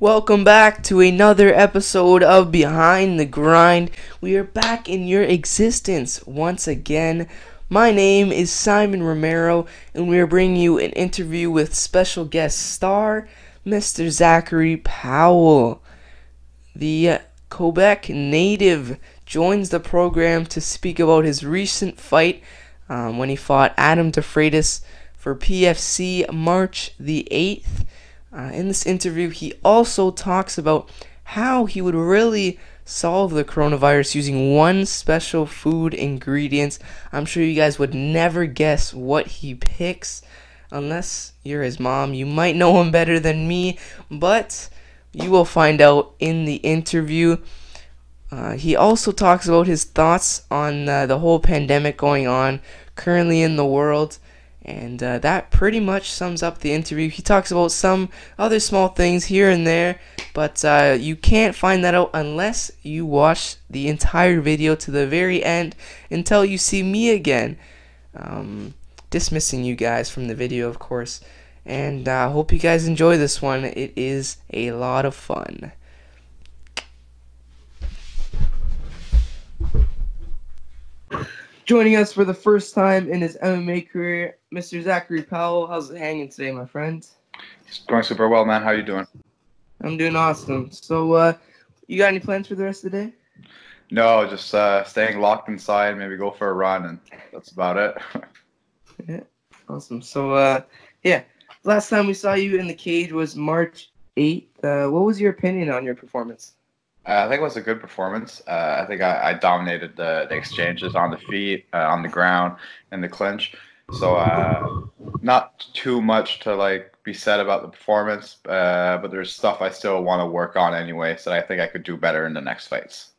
Welcome back to another episode of Behind the Grind. We are back in your existence once again. My name is Simon Romero, and we are bringing you an interview with special guest star, Mr. Zachary Powell. The Quebec native joins the program to speak about his recent fight um, when he fought Adam DeFreitas for PFC March the 8th. Uh, in this interview, he also talks about how he would really solve the coronavirus using one special food ingredient. I'm sure you guys would never guess what he picks unless you're his mom. You might know him better than me, but you will find out in the interview. Uh, he also talks about his thoughts on uh, the whole pandemic going on currently in the world and uh, that pretty much sums up the interview. He talks about some other small things here and there, but uh, you can't find that out unless you watch the entire video to the very end until you see me again. Um, dismissing you guys from the video, of course. And I uh, hope you guys enjoy this one. It is a lot of fun. Joining us for the first time in his MMA career, Mr. Zachary Powell. How's it hanging today, my friend? It's going super well, man. How are you doing? I'm doing awesome. So, uh, you got any plans for the rest of the day? No, just uh, staying locked inside. Maybe go for a run, and that's about it. yeah, awesome. So, uh, yeah, last time we saw you in the cage was March 8th. Uh, what was your opinion on your performance? Uh, I think it was a good performance. Uh, I think I, I dominated the, the, exchanges on the feet, uh, on the ground, and the clinch. So uh, not too much to like be said about the performance, uh, but there's stuff I still want to work on anyway. So I think I could do better in the next fights.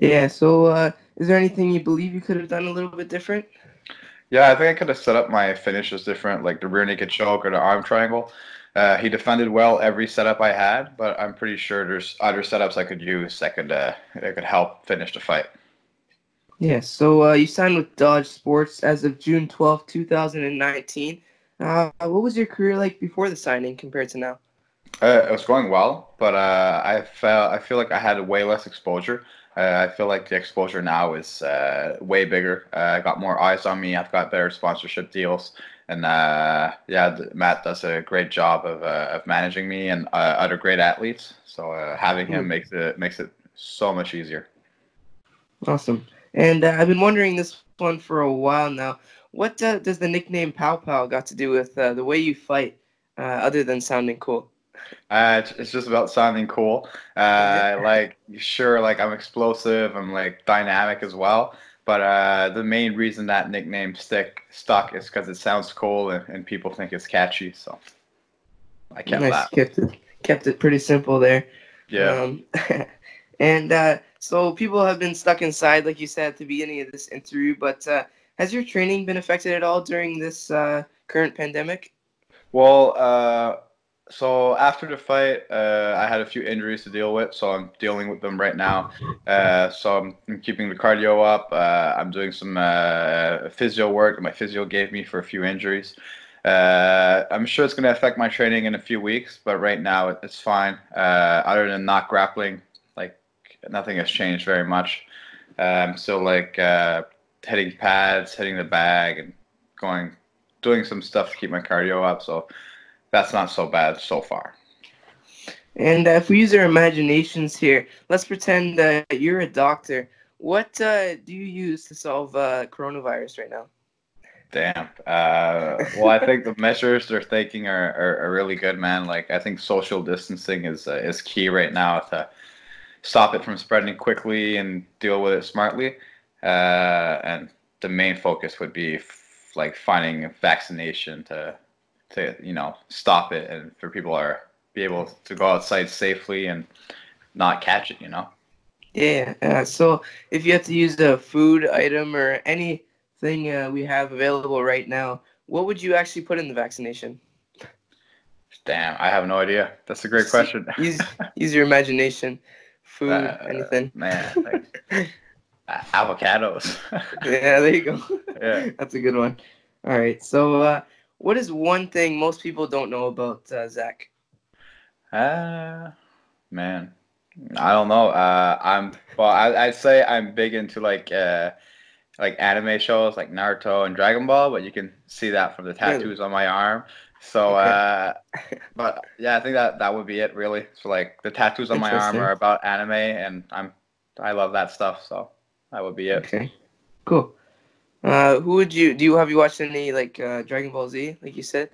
Yeah. So uh, is there anything you believe you could have done a little bit different? Yeah, I think I could have set up my finishes different, like the rear naked choke or the arm triangle. Uh, he defended well every setup I had, but I'm pretty sure there's other setups I could use that could uh, that could help finish the fight. Yeah, so uh, you signed with Dodge Sports as of June 12, 2019. Uh, what was your career like before the signing compared to now? Uh, it was going well, but uh, I felt I feel like I had way less exposure. I feel like the exposure now is way bigger. I got more eyes on me. I've got better sponsorship deals and uh, yeah, Matt does a great job of, uh, of managing me and uh, other great athletes. So uh, having him makes it makes it so much easier. Awesome. And uh, I've been wondering this one for a while now. What uh, does the nickname Pow Pow got to do with the way you fight, other than sounding cool? it's, it's just about sounding cool. like sure, like I'm explosive. I'm like dynamic as well. But uh, the main reason that nickname stick stuck is because it sounds cool and, and, people think it's catchy. So I kept nice. that. Kept it, kept it pretty simple there. Yeah. Um, and uh, so people have been stuck inside, like you said at the beginning of this interview. But uh, has your training been affected at all during this uh, current pandemic? Well, uh, so after the fight, uh, I had a few injuries to deal with, so I'm dealing with them right now. Uh, so I'm, I'm, keeping the cardio up. Uh, I'm doing some uh, physio work that my physio gave me for a few injuries. Uh, I'm sure it's going to affect my training in a few weeks, but right now it's fine. Uh, other than not grappling, like nothing has changed very much. I'm still like hitting pads, hitting the bag, and going, doing some stuff to keep my cardio up. So that's not so bad so far. And uh, if we use our imaginations here, let's pretend uh, you're a doctor. What uh, do you use to solve uh, coronavirus right now? Damn. Uh, well, I think the measures they're taking are, are, are, really good, man. Like I think social distancing is uh, is key right now to stop it from spreading quickly and deal with it smartly. and the main focus would be f- like finding a vaccination to to you know stop it and for people are be able to go outside safely and not catch it you know? Yeah uh, so if you have to use a food item or anything uh, we have available right now what would you actually put in the vaccination? Damn i have no idea. That's a great question. use, use your imagination. Food uh, anything. man like, avocados. Yeah there you go. Yeah. That's a good one. All right so uh, what is one thing most people don't know about uh, Zach? Uh, Man, I don't know. Uh, I'm well. I, I'd say I'm big into like uh, like anime shows like Naruto and Dragon Ball, but you can see that from the tattoos on my arm. So, Okay. uh, but yeah, I think that that would be it really. So like the tattoos on my arm are about anime, and I'm I love that stuff. So that would be it. Okay, cool. Uh, who would you do? You have you watched any like uh, Dragon Ball Z, like you said?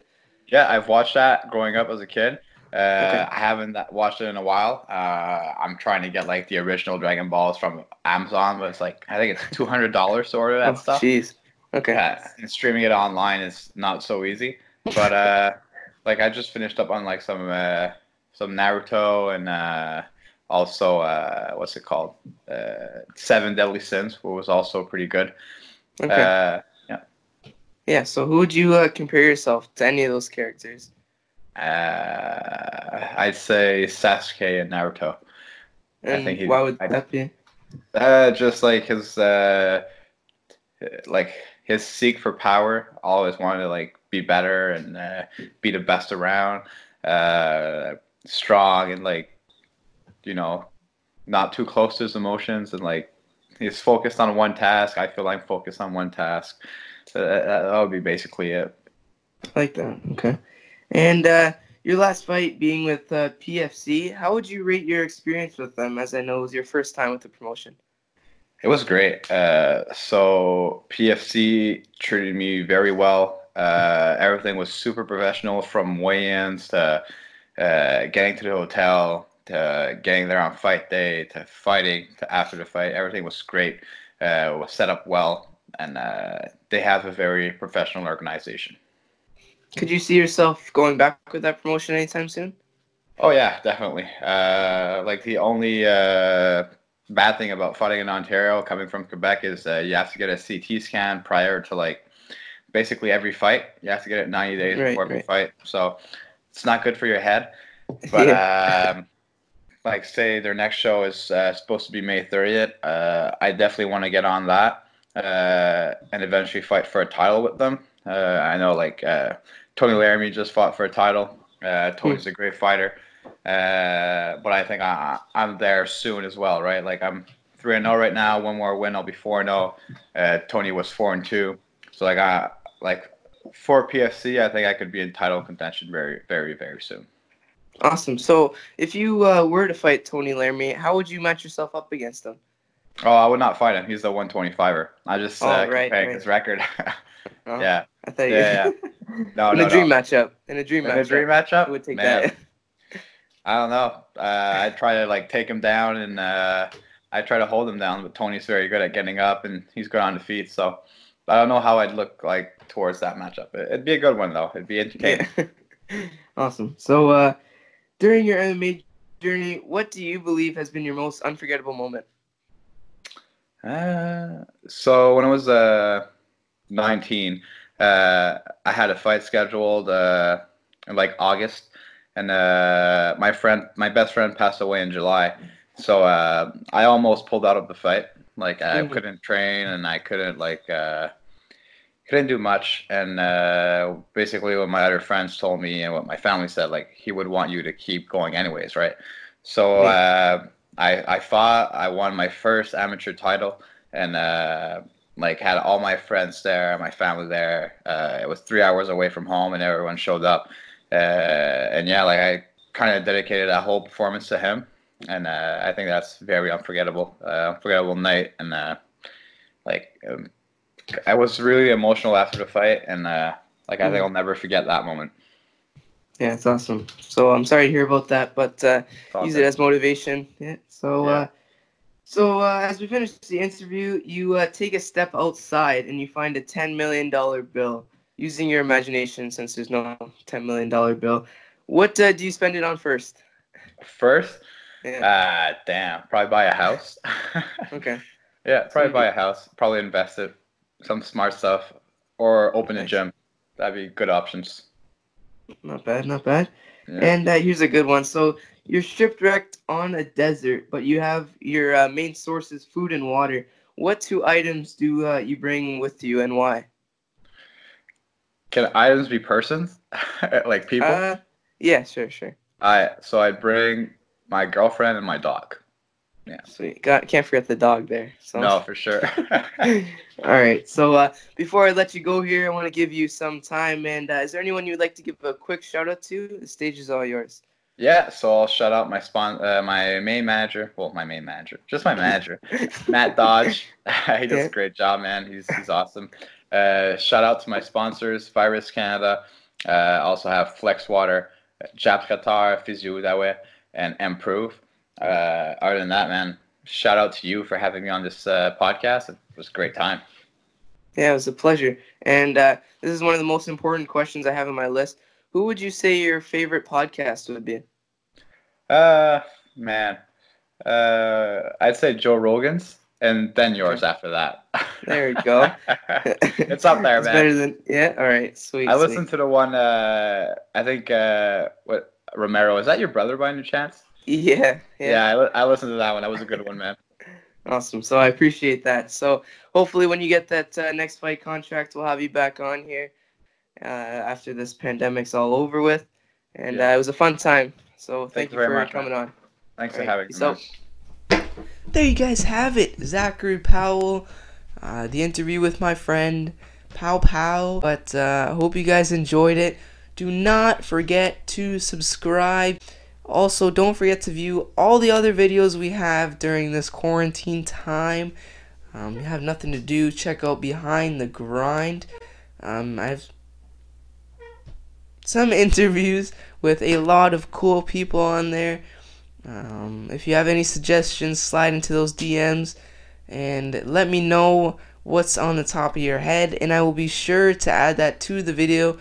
Yeah, I've watched that growing up as a kid. Uh, Okay. I haven't watched it in a while. Uh, I'm trying to get like the original Dragon Balls from Amazon, but it's like I think it's two hundred dollars to order that oh, stuff. jeez. Okay. Yeah, and streaming it online is not so easy. But uh, like I just finished up on like some uh, some Naruto and uh, also uh, what's it called? Uh, Seven Deadly Sins, which was also pretty good. Okay. Uh, yeah. So who would you uh, compare yourself to any of those characters? uh, I'd say Sasuke and Naruto. I think he- why would I- that be? Uh, just like his uh, like his seek for power. Always wanted to like be better and uh, be the best around. Uh, strong and like you know, not too close to his emotions and like he's focused on one task. I feel I'm focused on one task. So that, that would be basically it. I like that. Okay. And uh, your last fight being with uh, PFC, how would you rate your experience with them? As I know it was your first time with the promotion. It was great. Uh, so PFC treated me very well. Uh, everything was super professional from weigh-ins to uh, getting to the hotel to getting there on fight day to fighting to after the fight. Everything was great. Uh, was set up well, and uh, they have a very professional organization. Could you see yourself going back with that promotion anytime soon? Oh yeah, definitely. Uh, like the only uh, bad thing about fighting in Ontario, coming from Quebec, is uh, you have to get a CT scan prior to like basically every fight. You have to get it 90 days Right, before every right. fight, so it's not good for your head. But um, like, say their next show is uh, supposed to be May 30th. Uh, I definitely want to get on that uh, and eventually fight for a title with them. Uh, I know like uh, Tony Laramie just fought for a title. Uh, Tony's a great fighter, uh, but I think I, I'm there soon as well, right? Like I'm three and zero right now. One more win, I'll be four and zero. Uh, Tony was four and two, so like I like for PFC, I think I could be in title contention very, very, very soon. Awesome. So if you uh, were to fight Tony Laramie, how would you match yourself up against him? Oh, I would not fight him. He's the 125er. I just uh, Oh, right, right. his record. Oh, yeah. I thought you. Yeah, No, in no, a dream no. matchup. In a dream In matchup. a dream matchup, I would take man, that. I don't know. Uh, I try to like take him down, and uh, I try to hold him down. But Tony's very good at getting up, and he's good on the feet. So I don't know how I'd look like towards that matchup. It, it'd be a good one though. It'd be entertaining. Yeah. awesome. So uh, during your MMA journey, what do you believe has been your most unforgettable moment? Uh, so when I was uh, 19, uh, I had a fight scheduled uh, in like August, and uh, my friend, my best friend, passed away in July. So uh, I almost pulled out of the fight. Like I Mhm. couldn't train, and I couldn't like uh, couldn't do much. And uh, basically, what my other friends told me and what my family said, like he would want you to keep going anyways, right? So uh, I I fought. I won my first amateur title, and uh, like had all my friends there, my family there. Uh, it was three hours away from home, and everyone showed up. Uh, and yeah, like I kind of dedicated that whole performance to him, and uh, I think that's very unforgettable. Uh, unforgettable night, and uh, like um, I was really emotional after the fight, and uh, like I think I'll never forget that moment. Yeah, it's awesome. So I'm sorry to hear about that, but uh, all use it as motivation. Yeah. So, Yeah. uh, so uh, as we finish the interview, you uh, take a step outside and you find a ten million dollar bill. Using your imagination, since there's no ten million dollar bill, what uh, do you spend it on first? First, Yeah. uh, damn, probably buy a house. okay. yeah, probably So buy a house. Probably invest it, some smart stuff, or open a gym. That'd be good options. Not bad. Not bad. Yeah. And uh, here's a good one. So you're shipwrecked on a desert, but you have your uh, main sources food and water. What two items do uh, you bring with you, and why? Can items be persons, like people? Uh, yeah, sure, sure. I so I bring my girlfriend, and my dog. Yeah. Sweet. Got, can't forget the dog there. So. No, for sure. All right. So uh, before I let you go here, I want to give you some time. And uh, is there anyone you'd like to give a quick shout out to? The stage is all yours. Yeah, so I'll shout out my spawn, uh, my main manager. Well, my main manager, just my manager, Matt Dodge. he does Yeah. a great job, man. He's he's awesome. Uh, shout out to my sponsors, Virus Canada. Uh, I also have Flex Water, Jap Qatar, Physio Dawe, and Improve. Uh, other than that, man, shout out to you for having me on this uh, podcast. It was a great time. Yeah, it was a pleasure. And uh, this is one of the most important questions I have on my list. Who would you say your favorite podcast would be? Uh, man, uh, I'd say Joe Rogan's, and then yours after that. There you go. it's up there, It's man. better than yeah. All right, sweet. I sweet. listened to the one. Uh, I think uh, what Romero is that your brother by any chance? Yeah, Yeah, yeah, I, I listened to that one. That was a good one, man. awesome. So I appreciate that. So hopefully, when you get that uh, next fight contract, we'll have you back on here uh, after this pandemic's all over with. And Yeah. uh, it was a fun time. So thank, Thank you you very for much, coming on. Thanks for All right, having me. So There you guys have it. Zachary Powell, uh, the interview with my friend Pow Pow. But uh, I hope you guys enjoyed it. Do not forget to subscribe. Also, don't forget to view all the other videos we have during this quarantine time. Um, you have nothing to do. Check out Behind the Grind. Um, I have some interviews with a lot of cool people on there. Um, if you have any suggestions, slide into those DMs and let me know what's on the top of your head, and I will be sure to add that to the video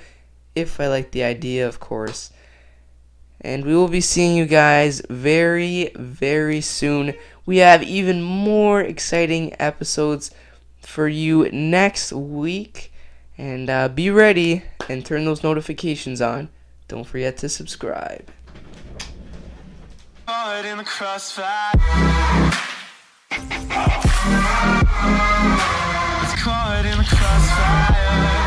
if I like the idea, of course and we will be seeing you guys very, very soon. We have even more exciting episodes for you next week. And uh, be ready and turn those notifications on. Don't forget to subscribe. Caught in the crossfire